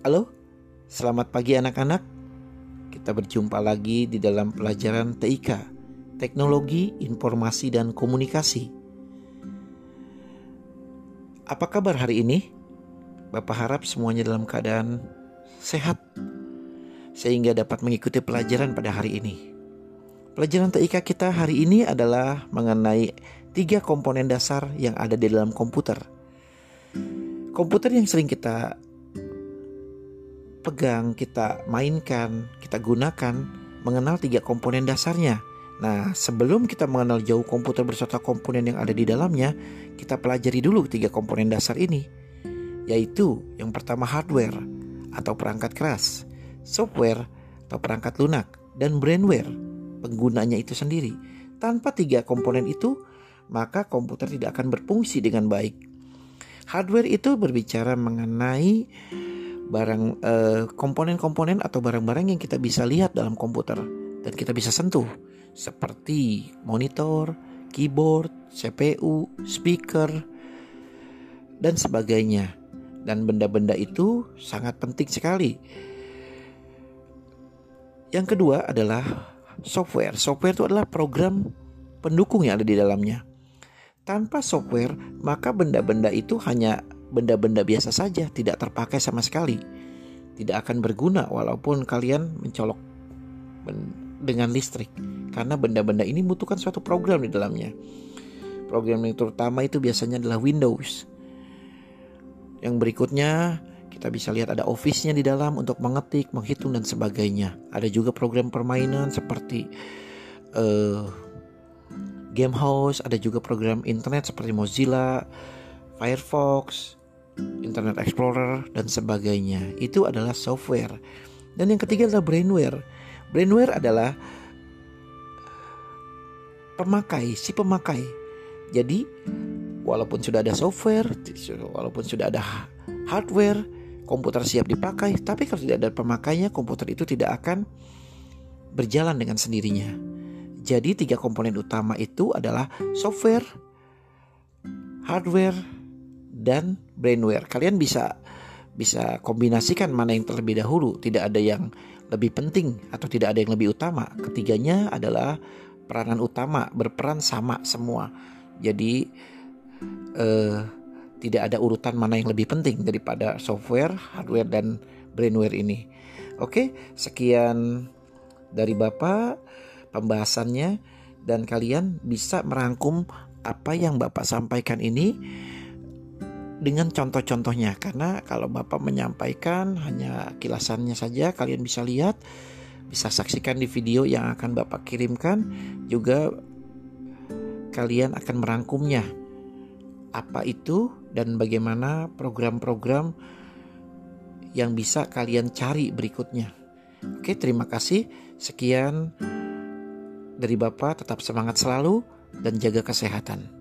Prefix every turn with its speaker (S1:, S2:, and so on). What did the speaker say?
S1: Halo, selamat pagi anak-anak. Kita berjumpa lagi di dalam pelajaran TIK, Teknologi, Informasi, dan Komunikasi. Apa kabar hari ini? Bapak harap semuanya dalam keadaan sehat, sehingga dapat mengikuti pelajaran pada hari ini. Pelajaran TIK kita hari ini adalah mengenai tiga komponen dasar yang ada di dalam komputer. Komputer yang sering kita pegang, kita mainkan, kita gunakan mengenal tiga komponen dasarnya. Nah, sebelum kita mengenal jauh komputer beserta komponen yang ada di dalamnya, kita pelajari dulu tiga komponen dasar ini, yaitu yang pertama hardware atau perangkat keras, software atau perangkat lunak, dan brainware, penggunanya itu sendiri. Tanpa tiga komponen itu, maka komputer tidak akan berfungsi dengan baik. Hardware itu berbicara mengenai barang eh, komponen-komponen atau barang-barang yang kita bisa lihat dalam komputer dan kita bisa sentuh seperti monitor, keyboard, CPU, speaker dan sebagainya. Dan benda-benda itu sangat penting sekali. Yang kedua adalah software. Software itu adalah program pendukung yang ada di dalamnya. Tanpa software, maka benda-benda itu hanya benda-benda biasa saja, tidak terpakai sama sekali. Tidak akan berguna walaupun kalian mencolok dengan listrik. Karena benda-benda ini membutuhkan suatu program di dalamnya. Program yang terutama itu biasanya adalah Windows. Yang berikutnya kita bisa lihat ada office-nya di dalam untuk mengetik, menghitung dan sebagainya. Ada juga program permainan seperti uh, Game House, ada juga program internet seperti Mozilla, Firefox, Internet Explorer dan sebagainya. Itu adalah software. Dan yang ketiga adalah brainware. Brainware adalah pemakai, si pemakai. Jadi walaupun sudah ada software, walaupun sudah ada hardware, komputer siap dipakai, tapi kalau tidak ada pemakainya, komputer itu tidak akan berjalan dengan sendirinya. Jadi tiga komponen utama itu adalah software, hardware, dan brainware. Kalian bisa bisa kombinasikan mana yang terlebih dahulu. Tidak ada yang lebih penting atau tidak ada yang lebih utama. Ketiganya adalah peranan utama, berperan sama semua. Jadi eh, tidak ada urutan mana yang lebih penting daripada software, hardware dan brainware ini. Oke, sekian dari Bapak pembahasannya dan kalian bisa merangkum apa yang Bapak sampaikan ini dengan contoh-contohnya karena kalau Bapak menyampaikan hanya kilasannya saja kalian bisa lihat bisa saksikan di video yang akan Bapak kirimkan juga kalian akan merangkumnya apa itu dan bagaimana program-program yang bisa kalian cari berikutnya. Oke, terima kasih. Sekian dari Bapak, tetap semangat selalu dan jaga kesehatan.